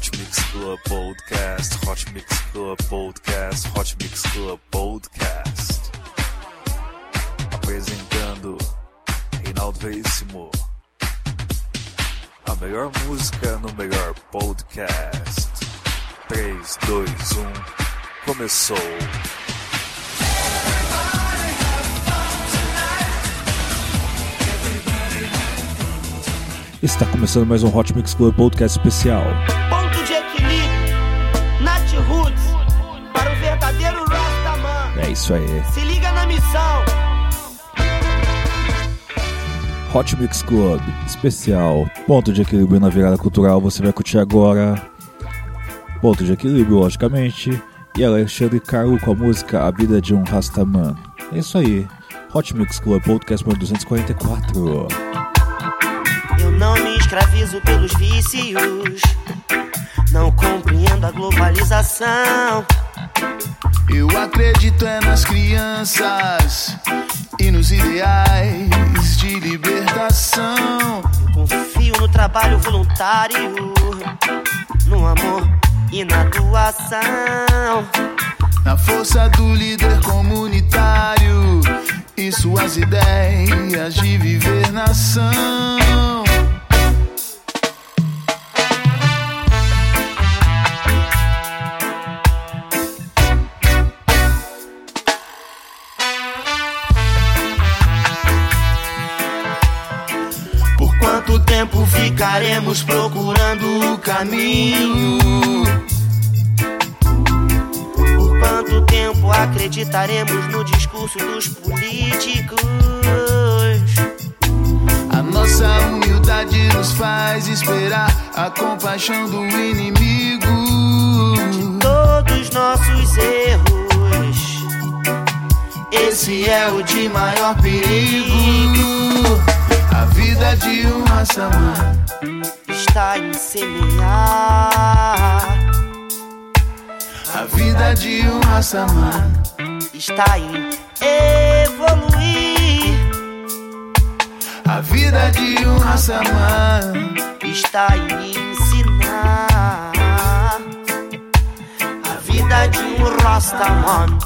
Hot Mix Club Podcast, Hot Mix Club Podcast, Hot Mix Club Podcast. Apresentando Reinaldo Veríssimo. A melhor música no melhor podcast. 3, 2, 1, começou. Está começando mais um Hot Mix Club Podcast especial. É isso aí. Se liga na missão. Hot Mix Club especial. Ponto de equilíbrio na virada cultural. Você vai curtir agora. Ponto de equilíbrio, logicamente. E Alexandre Caro com a música A Vida de um Rastaman. É isso aí. Hot Mix Club Podcast número 244. Eu não me escravizo pelos vícios. Não compreendo a globalização. Eu acredito é nas crianças e nos ideais de libertação. Eu confio no trabalho voluntário, no amor e na doação. Na força do líder comunitário e suas ideias de viver nação. Tempo ficaremos procurando o caminho? Por quanto tempo acreditaremos no discurso dos políticos? A nossa humildade nos faz esperar a compaixão do inimigo. Todos nossos erros. Esse é o de maior perigo. A vida de um raçaman está em semear. A vida de um raçaman está em evoluir, A vida de um raçaman está em ensinar. A vida de um Rastaman,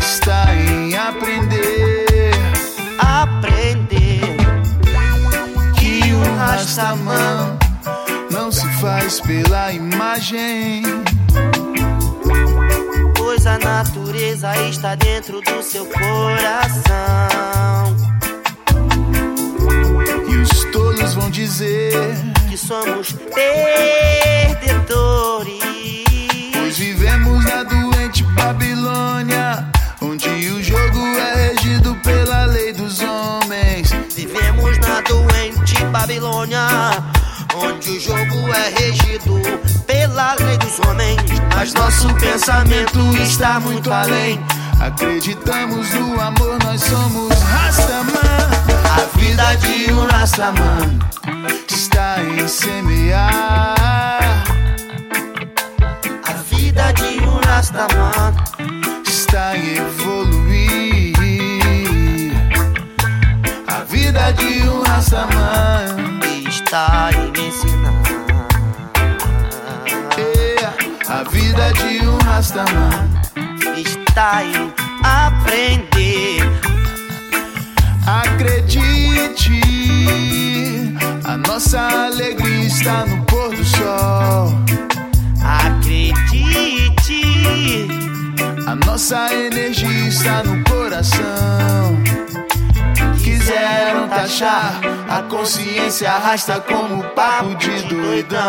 está em aprender. Aprender que um rastaman não se faz pela imagem. pois a natureza está dentro do seu coração. E os tolos vão dizer Que somos perdedores. Pois vivemos na doente Babilônia, Babilônia, onde o jogo é regido pela lei dos homens. Mas nosso pensamento está muito além. Acreditamos no amor, nós somos Rastaman. A vida de um Rastaman está em semear. A vida de um Rastaman Está em evoluir. Vida de um Rastaman. está em ensinar. É, a vida de um Rastaman. Está em aprender. Acredite, a nossa alegria está no pôr do sol. Acredite, A nossa energia está no coração. Quiseram taxar, a consciência arrasta como papo de doidão.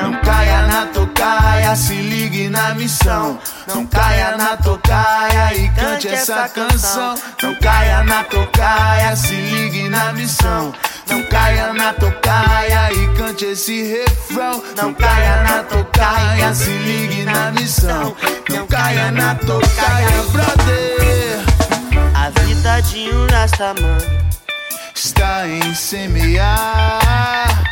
Não caia na tocaia, se ligue na missão. Não caia na tocaia e cante essa canção. Não caia na tocaia, se ligue na missão. Não caia na tocaia e cante esse refrão. Não caia na tocaia, se ligue na missão. Não caia na tocaia, brother. Coladinho nesta mão. Está em semear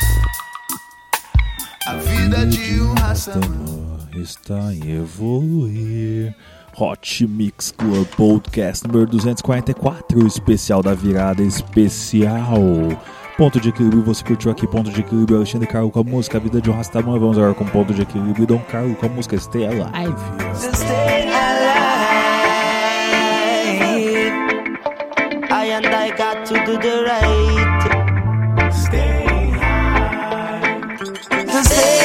a vida de um rastaman. Está em evoluir. Hot Mix Club Podcast número 244, especial da virada especial. Ponto de equilíbrio, você curtiu aqui Ponto de equilíbrio, Alexandre Carlos com a música Vida de um Rastaman. Vamos agora com Ponto de equilíbrio e Dom Carlos com a música Estela Alive. Stay and I got to do the right. Stay high. Stay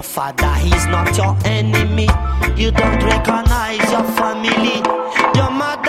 your father, he's not your enemy. You don't recognize your family. Your mother.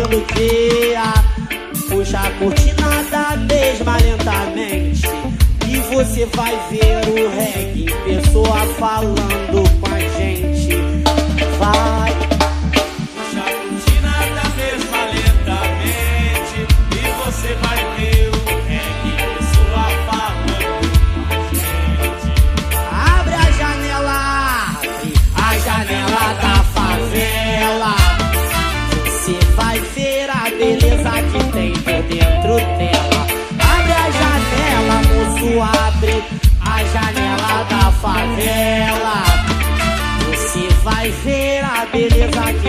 Lindo dia. Puxa a cortina da mesma lentamente e você vai ver o reggae pessoa falando com a gente.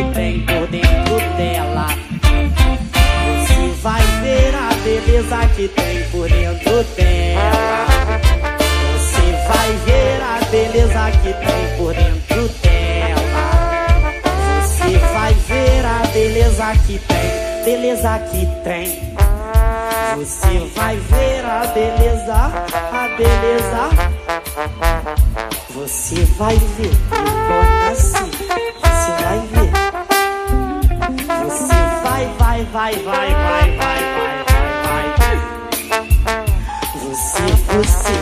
Que tem por dentro dela. Você vai ver a beleza que tem por dentro dela. Você vai ver a beleza que tem por dentro dela. Você vai ver a beleza que tem, beleza que tem. Você vai ver a beleza, a beleza. Você vai ver, vai, vai, vai, vai, vai, vai, vai, você, você,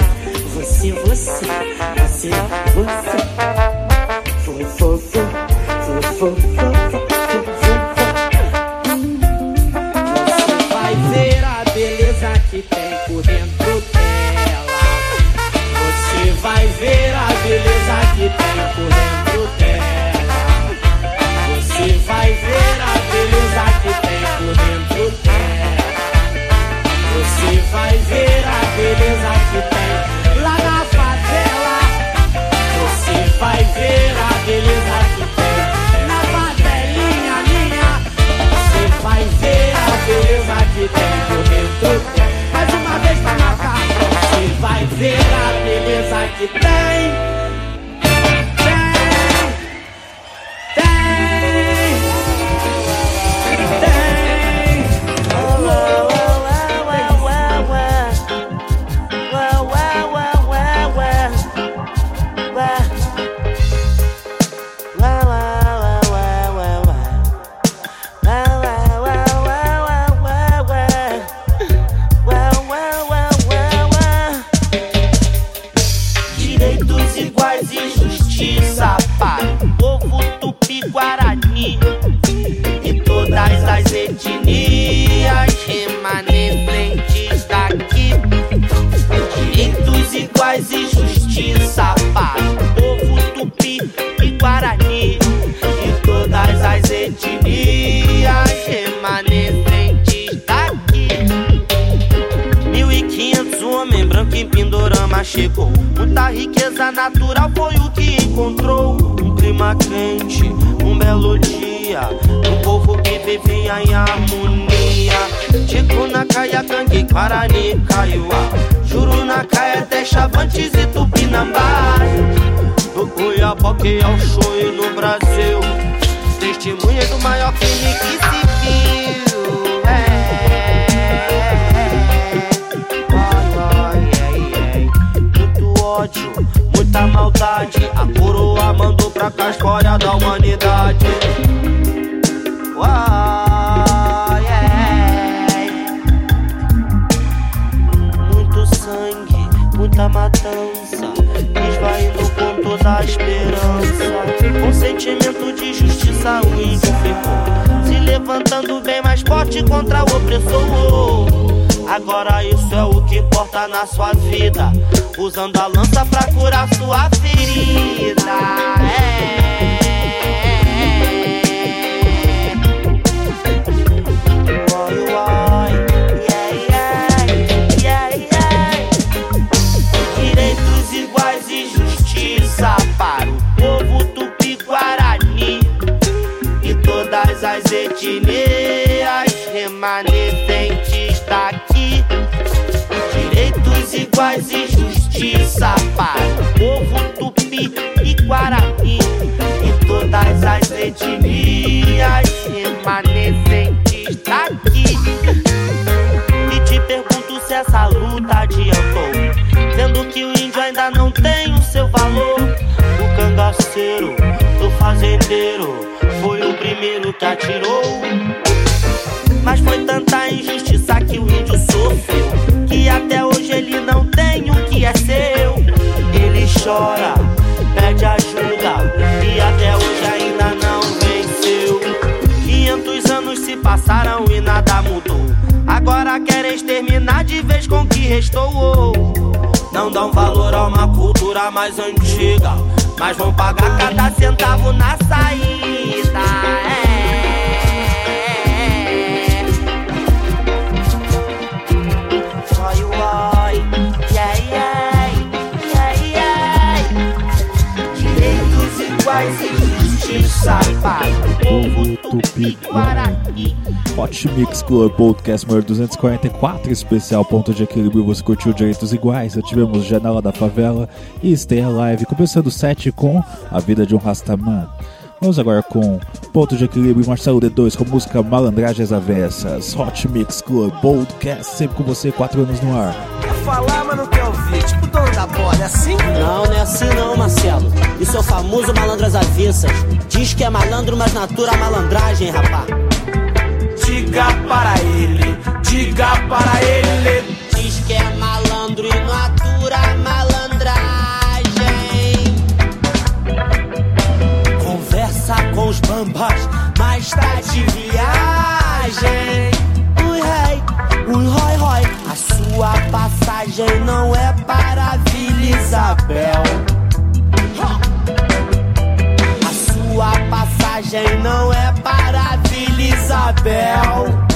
você, você, Guarani, Caiuá. Juro na caia, até Chavantes e Tupinambás. Do Cuiapoque ao Chuí no Brasil. Testemunha do maior crime que se viu. É. Ai. Muito ódio, muita maldade. A coroa mandou pra cá a história da humanidade. Ai, esperança. Com sentimento de justiça, o índio ficou. Se levantando bem mais forte contra o opressor. Agora isso é o que importa na sua vida. Usando a lança pra curar sua ferida. É. remanescentes daqui. Direitos iguais e justiça para o povo tupi e guarani e todas as etnias remanescentes daqui. E te pergunto se essa luta adiantou. Sendo que o índio ainda não tem o seu valor. O cangaceiro, o fazendeiro, foi o primeiro que atirou. Até hoje ele não tem o que é seu. Ele chora, pede ajuda. E até hoje ainda não venceu. 500 anos se passaram e nada mudou. Agora querem exterminar de vez com o que restou. Não dão valor a uma cultura mais antiga. Mas vão pagar cada centavo na saída. Direitos iguais e justiça para o povo tupi-guarani. Hot Mix Club Podcast número 244, especial ponto de equilíbrio. Você curtiu Direitos Iguais? Já tivemos Janela da Favela e Stay Alive, começando o set com A Vida de um Rastaman. Vamos agora com Ponto de Equilíbrio e Marcelo D2 com música Malandragens Avessas. Hot Mix Club Podcast, sempre com você, 4 anos no ar. Quer falar, Bola, é assim? Não, não é assim não, Marcelo. Isso é o famoso malandras avessas. Diz que é malandro, mas natura a malandragem, rapá. Diga para ele, diga para ele. Diz que é malandro e natura a malandragem. Conversa com os bambas, mas tá de viagem. Ui, rei, ui. A sua passagem não é para Vila Isabel. A sua passagem não é para Vila Isabel.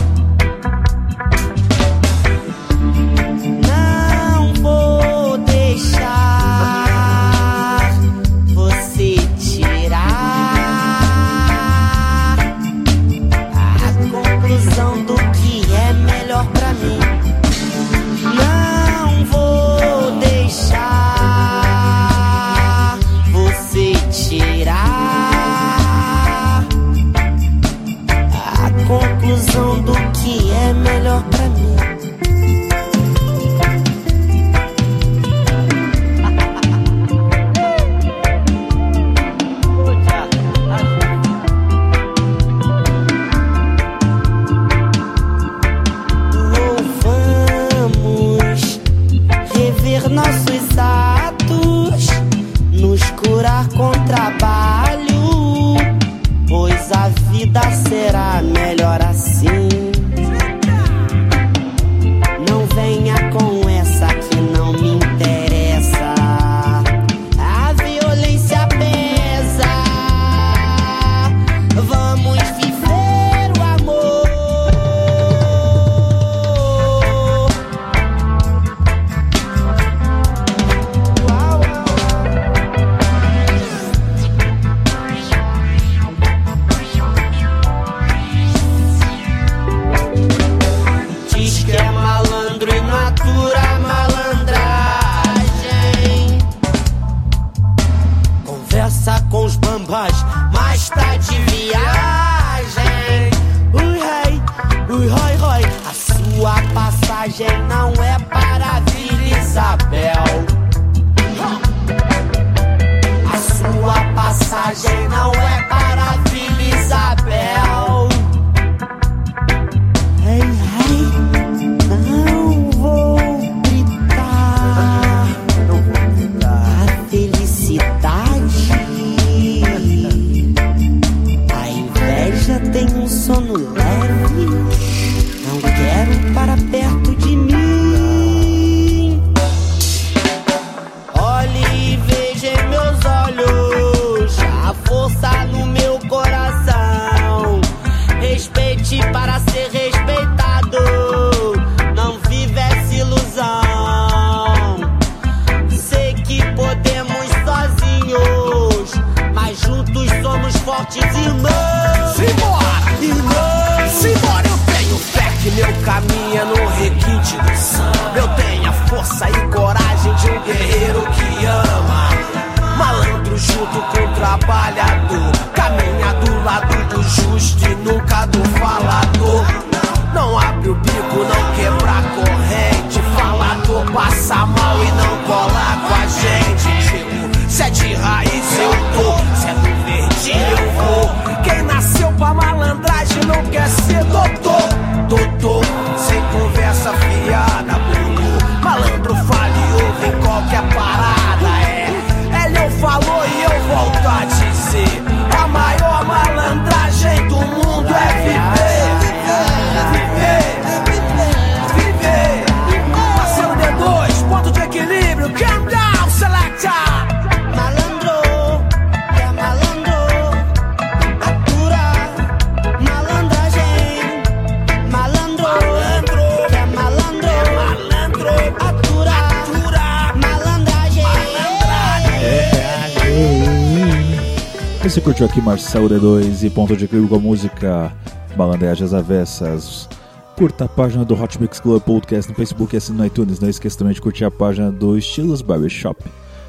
Curtiu aqui Marcelo D2 e Ponto de Equilíbrio com a música Malandragens Avessas. Curta a página do Hot Mix Club Podcast no Facebook e assine no iTunes. Não esqueça também de curtir a página do Estilos Barbershop.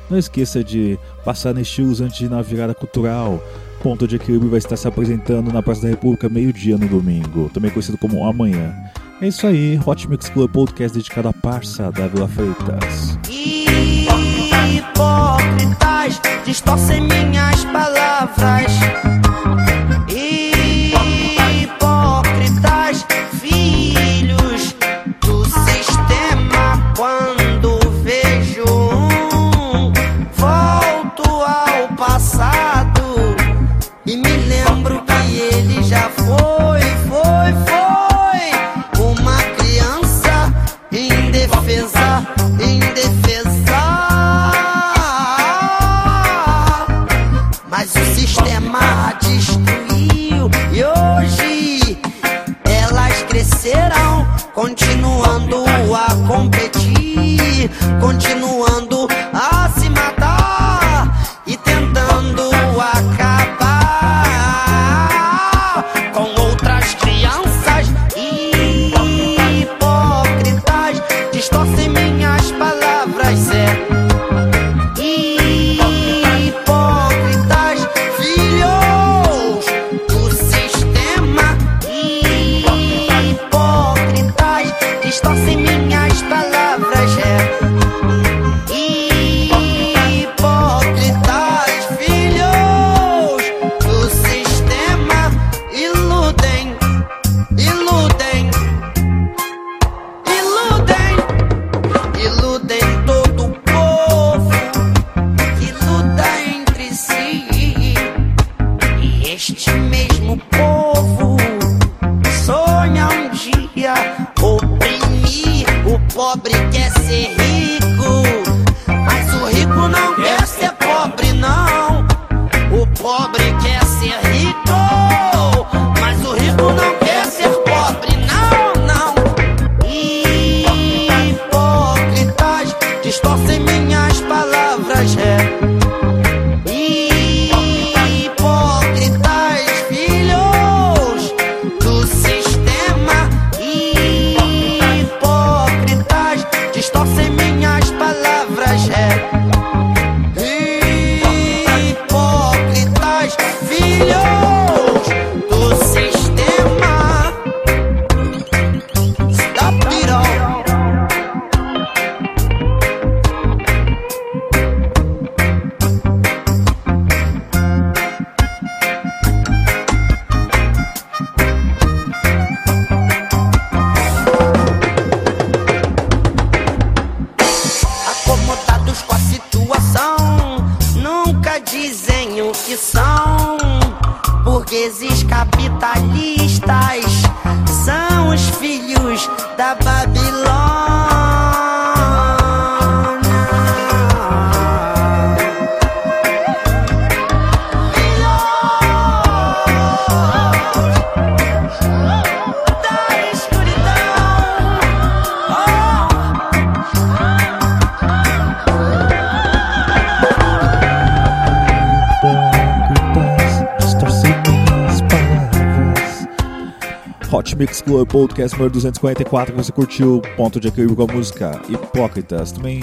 Não esqueça de passar no Estilos antes de ir na virada cultural. Ponto de Equilíbrio vai estar se apresentando na Praça da República meio-dia no domingo, também conhecido como amanhã. É isso aí, Hot Mix Club Podcast dedicado à parça da Vila Freitas. Hipócritas distorcem minhas palavras. 본질 Club Podcast número 244 você curtiu Ponto de Equilíbrio com a música Hipócritas. Também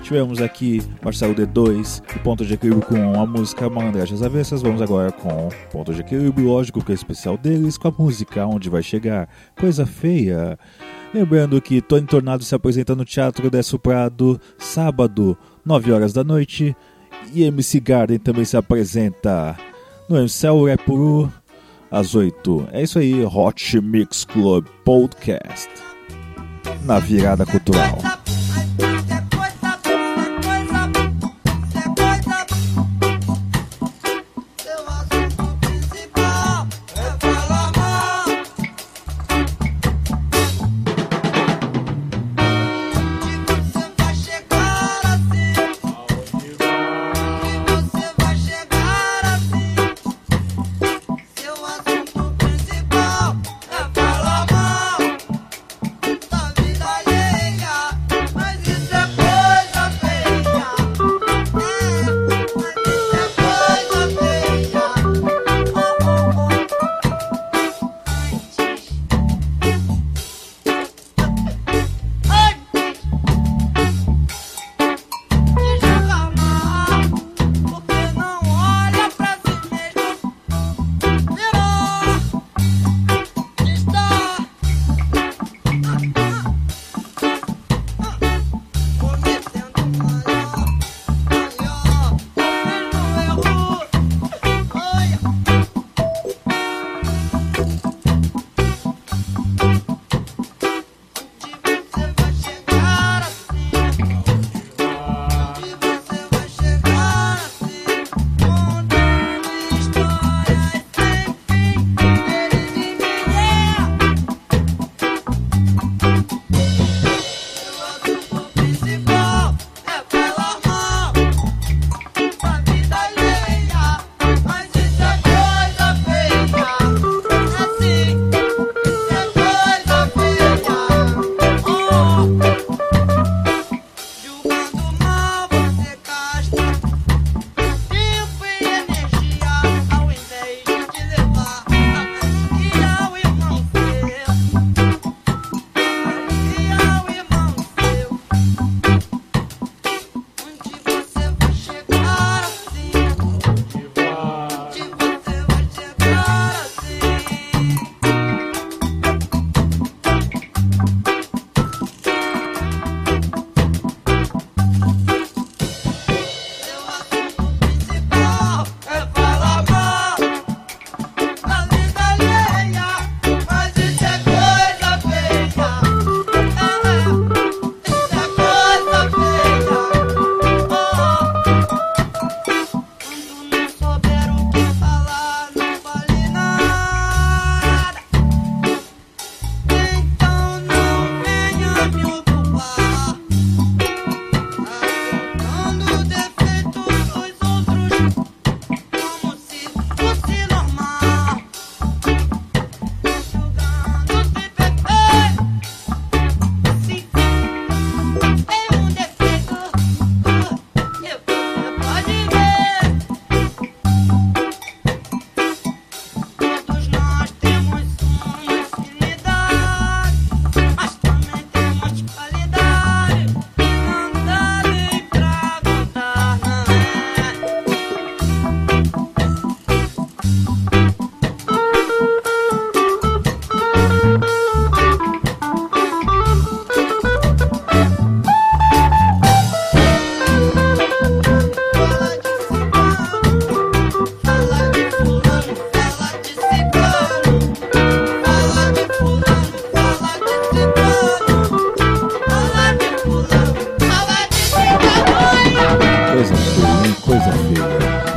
tivemos aqui Marcelo D2 e Ponto de Equilíbrio com a música Malandragens Avessas. Vamos agora com Ponto de Equilíbrio, lógico que é especial deles, com a música Onde Vai Chegar, Coisa Feia. Lembrando que Tony Tornado se apresenta no Teatro Décio Prado, sábado, 9 horas da noite. E MC Garden também se apresenta no MCL Repuru, às 8. É isso aí, Hot Mix Club Podcast. Na virada cultural.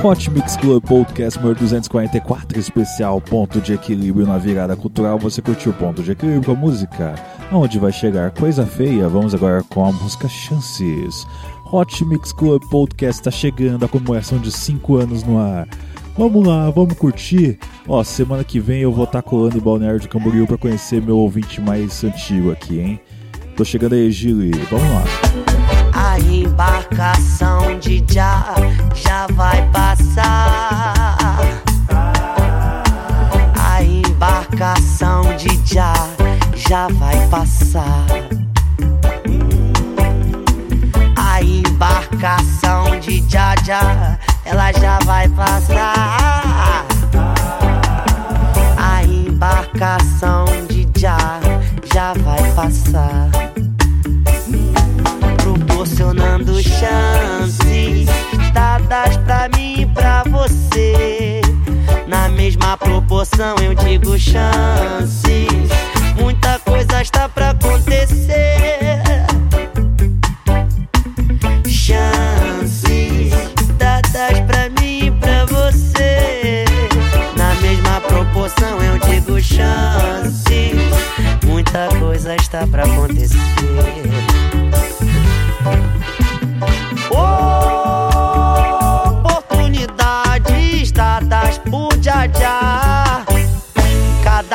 Hot Mix Club Podcast número 244, especial Ponto de Equilíbrio na virada cultural. Você curtiu Ponto de Equilíbrio com a música? Onde vai chegar coisa feia? Vamos agora com a música Chances. Hot Mix Club Podcast está chegando, a comemoração de 5 anos no ar. Vamos lá, vamos curtir. Ó, semana que vem eu vou estar tá colando em Balneário de Camboriú para conhecer meu ouvinte mais antigo aqui, hein? Tô chegando aí, Gili. Vamos lá. Embarcação de já já vai passar. A embarcação de já já vai passar. A embarcação de já já ela já vai passar. A embarcação de já já vai passar. Proporcionando chances dadas pra mim e pra você. Na mesma proporção eu digo chances. Muita coisa está pra acontecer. Chances dadas pra mim e pra você. Na mesma proporção eu digo chances. Muita coisa está pra acontecer.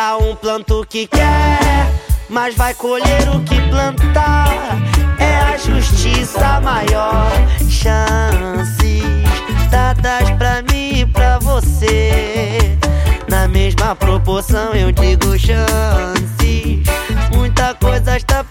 Um planta o que quer, mas vai colher o que plantar. É a justiça maior. Chances dadas pra mim e pra você. Na mesma proporção eu digo chances. Muita coisa está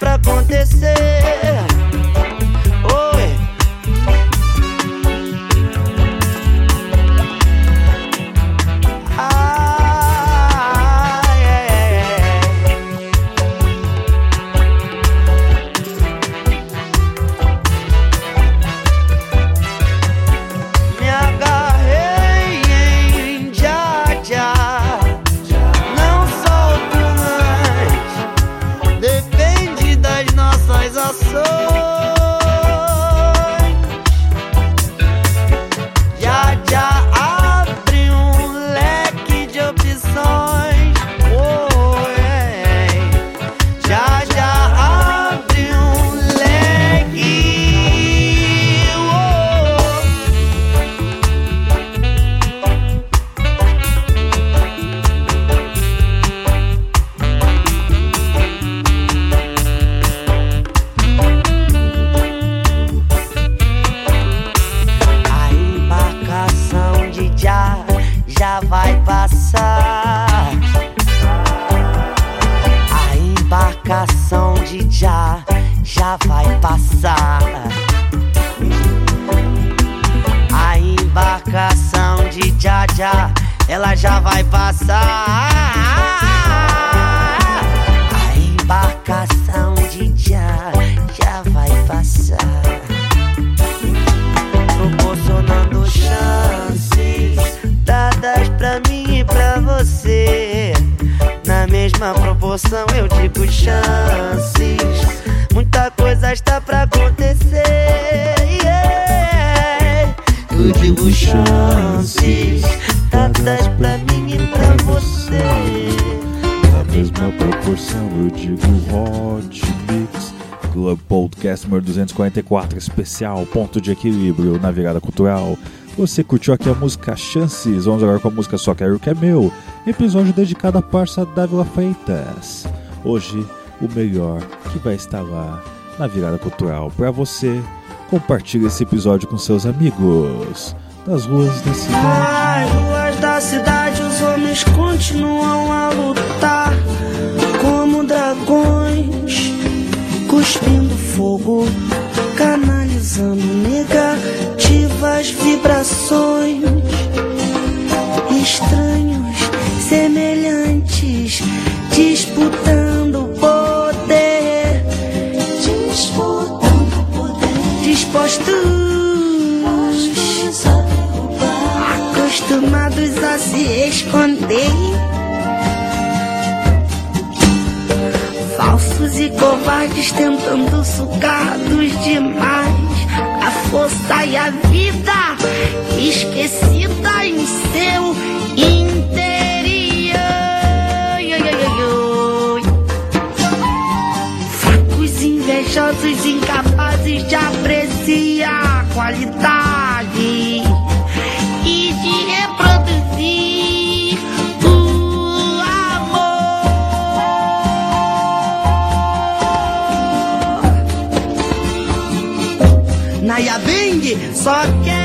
passar. A embarcação de já já vai passar proporcionando chances dadas pra mim e pra você. Na mesma proporção eu digo chances. Muita coisa está pra acontecer. Digo chances dadas pra mim e pra você. Na mesma proporção eu digo Hot Mix Club Podcast número 244, especial Ponto de Equilíbrio na virada cultural. Você curtiu aqui a música Chances? Vamos agora com a música Só Quero Que É Meu, episódio dedicado à parça Dávila Freitas. Hoje, o melhor que vai estar lá na virada cultural para você. Compartilhe esse episódio com seus amigos das ruas da cidade. Nas ruas da cidade os homens continuam a lutar como dragões, cuspindo fogo, canalizando negativas vibrações. Estranhos, semelhantes, disputando acostumados a se esconder. Falsos e covardes tentando sugar dos demais. a força e a vida esquecida em seu só quero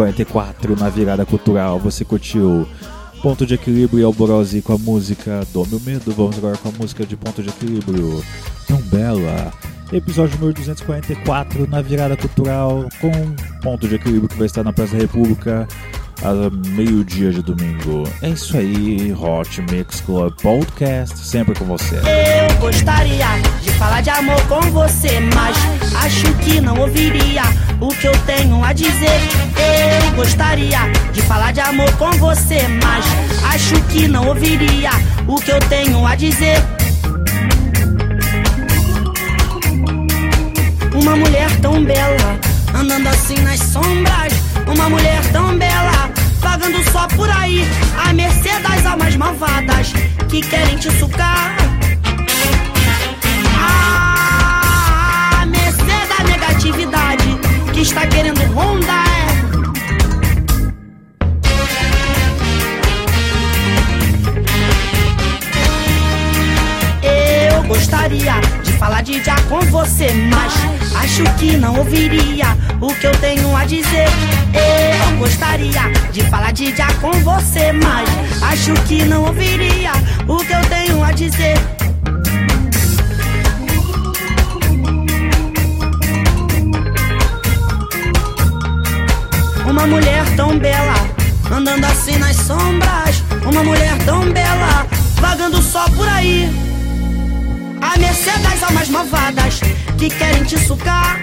44 na virada cultural. Você curtiu Ponto de Equilíbrio e Alborosi com a música Do Meu Medo. Vamos agora com a música de Ponto de Equilíbrio, Tão Bela. Episódio número 244 na virada cultural com Ponto de Equilíbrio que vai estar na Praça da República a meio-dia de domingo. É isso aí, Hot Mix Club Podcast, sempre com você. Eu gostaria de falar de amor com você, mas acho que não ouviria o que eu tenho a dizer. Eu gostaria de falar de amor com você, mas acho que não ouviria o que eu tenho a dizer. Uma mulher tão bela, andando assim nas sombras. Uma mulher tão bela, vagando só por aí, à mercê das almas malvadas que querem te sucar. À mercê da negatividade que está querendo rondar. Eu gostaria de falar de já com você, mas acho que não ouviria o que eu tenho a dizer. Eu gostaria de falar de já com você, mas acho que não ouviria o que eu tenho a dizer. Uma mulher tão bela, andando assim nas sombras. Uma mulher tão bela, vagando só por aí. A mercê das almas malvadas que querem te sucar.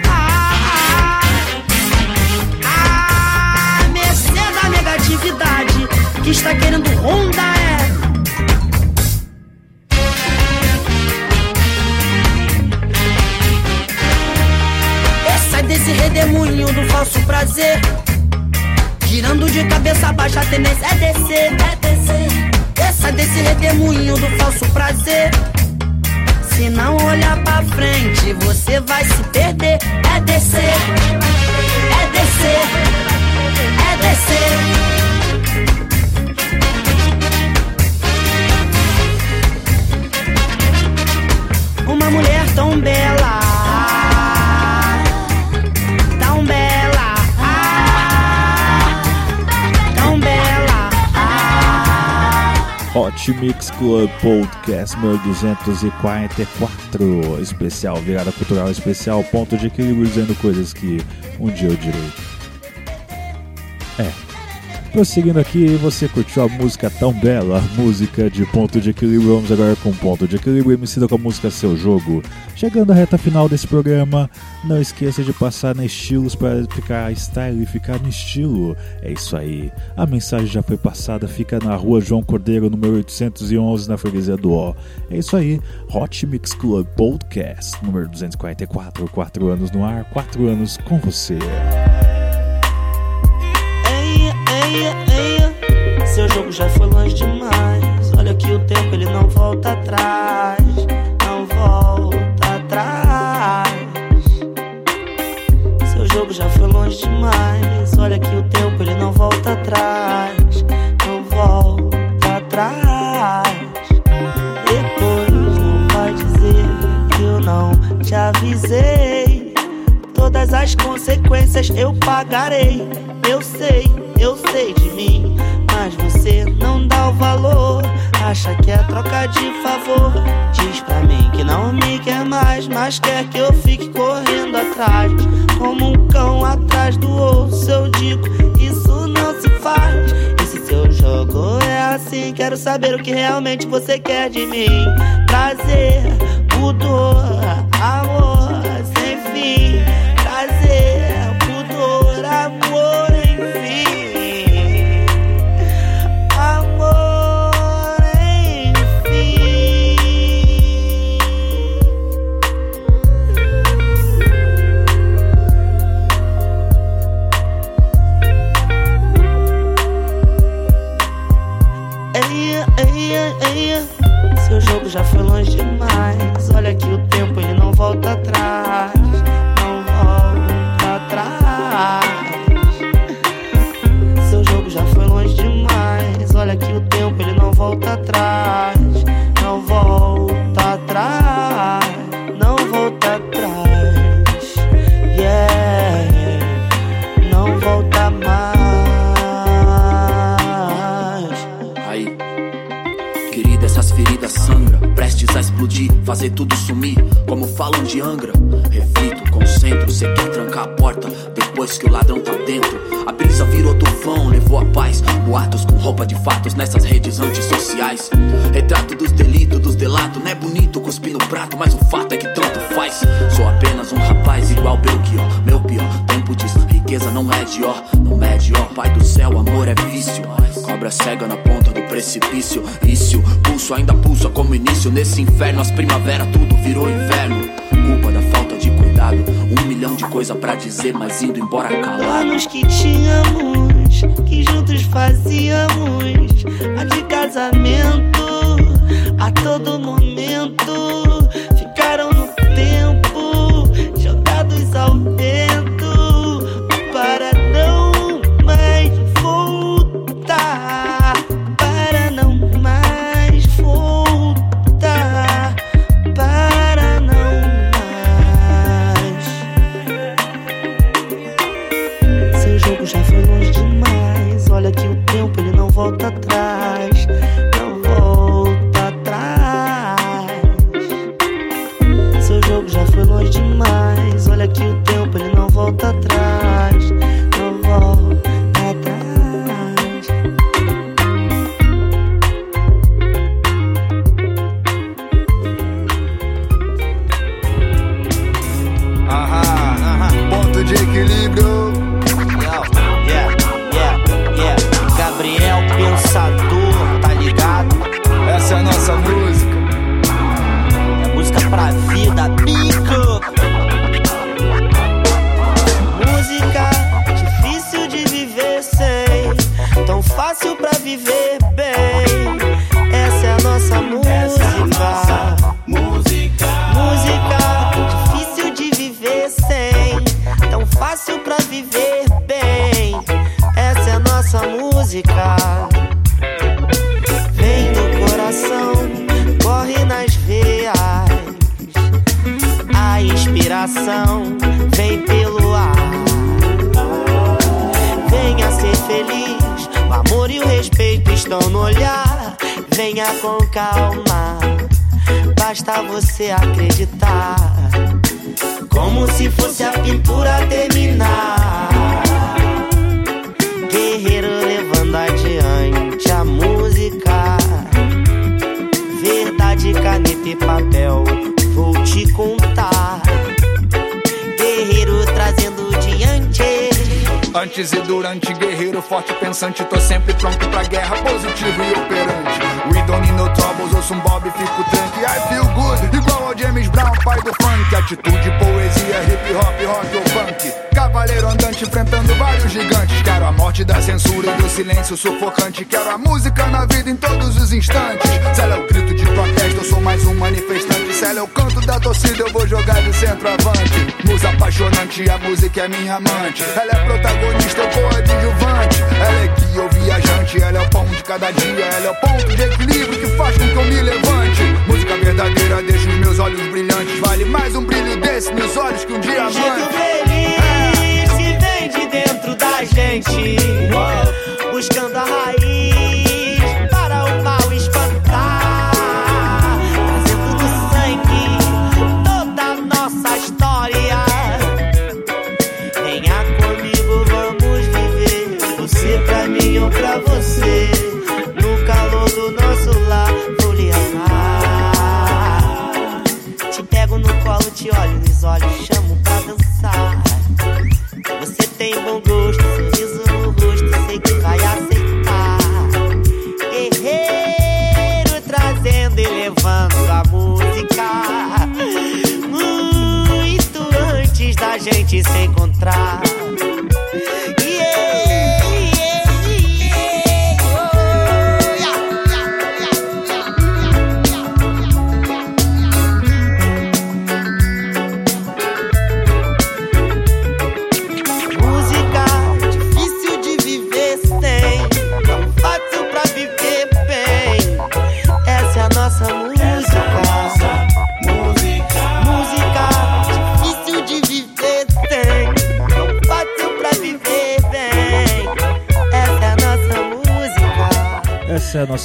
Que está querendo rondar. É. Sai desse redemoinho do falso prazer. Girando de cabeça baixa, a tendência é descer, é descer. Sai desse redemoinho do falso prazer. Se não olhar pra frente, você vai se perder. É descer, é descer, é descer. Tão bela, tão bela, tão bela. Hot Mix Club Podcast número 244, especial virada cultural especial, ponto de equilíbrio dizendo coisas que um dia eu direi. É. Prosseguindo aqui, você curtiu a música tão bela, a música de ponto de equilíbrio. Vamos agora com ponto de equilíbrio. MC com a música Seu Jogo. Chegando à reta final desse programa, não esqueça de passar na estilos para ficar style e ficar no estilo. É isso aí. A mensagem já foi passada, fica na rua João Cordeiro, número 811, na freguesia do O. É isso aí. Hot Mix Club Podcast, número 244. 4 anos no ar, 4 anos com você. Seu jogo já foi longe demais. Olha que o tempo ele não volta atrás. Não volta atrás. Seu jogo já foi longe demais. Olha que o tempo ele não volta atrás. Não volta atrás. Depois não vai dizer que eu não te avisei. Todas as consequências eu pagarei. Eu sei, eu sei de mim. Mas você não dá o valor. Acha que é troca de favor. Diz pra mim que não me quer mais. Mas quer que eu fique correndo atrás. Como um cão atrás do osso. Eu digo, isso não se faz. Esse seu jogo é assim. Quero saber o que realmente você quer de mim. Prazer, pudor, amor já foi longe demais. Olha que o tempo ele não volta atrás. Fazer tudo sumir, como falam de Angra. Reflito, concentro, cê quer trancar a porta, depois que o ladrão tá dentro. A brisa virou tufão, levou a paz. Boatos com roupa de fatos nessas redes antissociais. Retrato dos delitos, dos delatos, não é bonito cuspir no prato, mas o fato é que tanto faz. Sou apenas um rapaz igual Belchior, meu pior. Tempo diz, riqueza não é de ó. Pai do céu, amor é vício. Cobra cega na ponta do precipício. Vício, pulso ainda pulsa como início. Nesse inferno, as primavera, tudo virou inverno. Culpa da falta de cuidado. Um milhão de coisa pra dizer, mas indo embora calado. planos que tínhamos, que juntos fazíamos, a de casamento, a todo momento, pensante, tô sempre pronto pra guerra, Morte da censura e do silêncio sufocante. Quero a música na vida em todos os instantes. Se ela é o grito de protesto, eu sou mais um manifestante. Se ela é o canto da torcida, eu vou jogar de centroavante. Musa apaixonante, a música é minha amante. Ela é protagonista, eu coadjuvante. Ela é guia ou viajante, ela é o pão de cada dia. Ela é o ponto de equilíbrio que faz com que eu me levante. Música verdadeira deixa os meus olhos brilhantes. Vale mais um brilho desse nos olhos que um diamante. Gente, buscando a raiz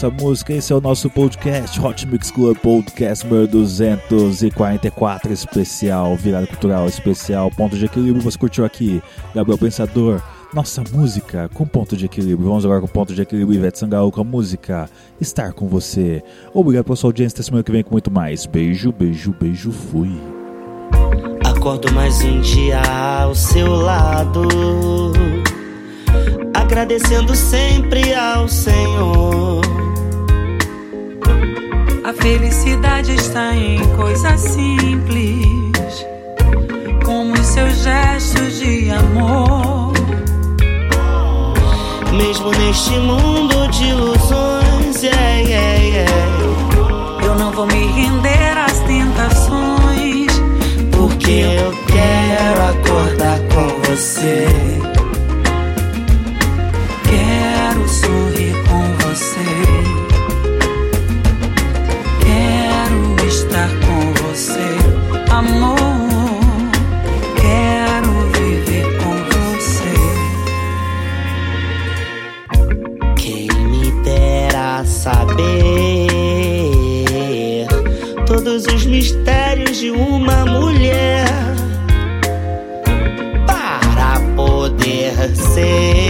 Essa música, esse é o nosso podcast, Hot Mix Club Podcast número 244 especial, virada cultural especial, ponto de equilíbrio. Você curtiu aqui, Gabriel Pensador, nossa música com ponto de equilíbrio. Vamos agora com ponto de equilíbrio, Ivete Sangalo com a música Estar com Você. Obrigado pela sua audiência, até semana que vem com muito mais. Beijo, beijo, beijo, fui. Acordo mais um dia ao seu lado, agradecendo sempre ao Senhor. A felicidade está em coisas simples, como os seus gestos de amor. Mesmo neste mundo de ilusões, yeah, yeah, yeah. Eu não vou me render às tentações, porque eu quero acordar com você. hacer.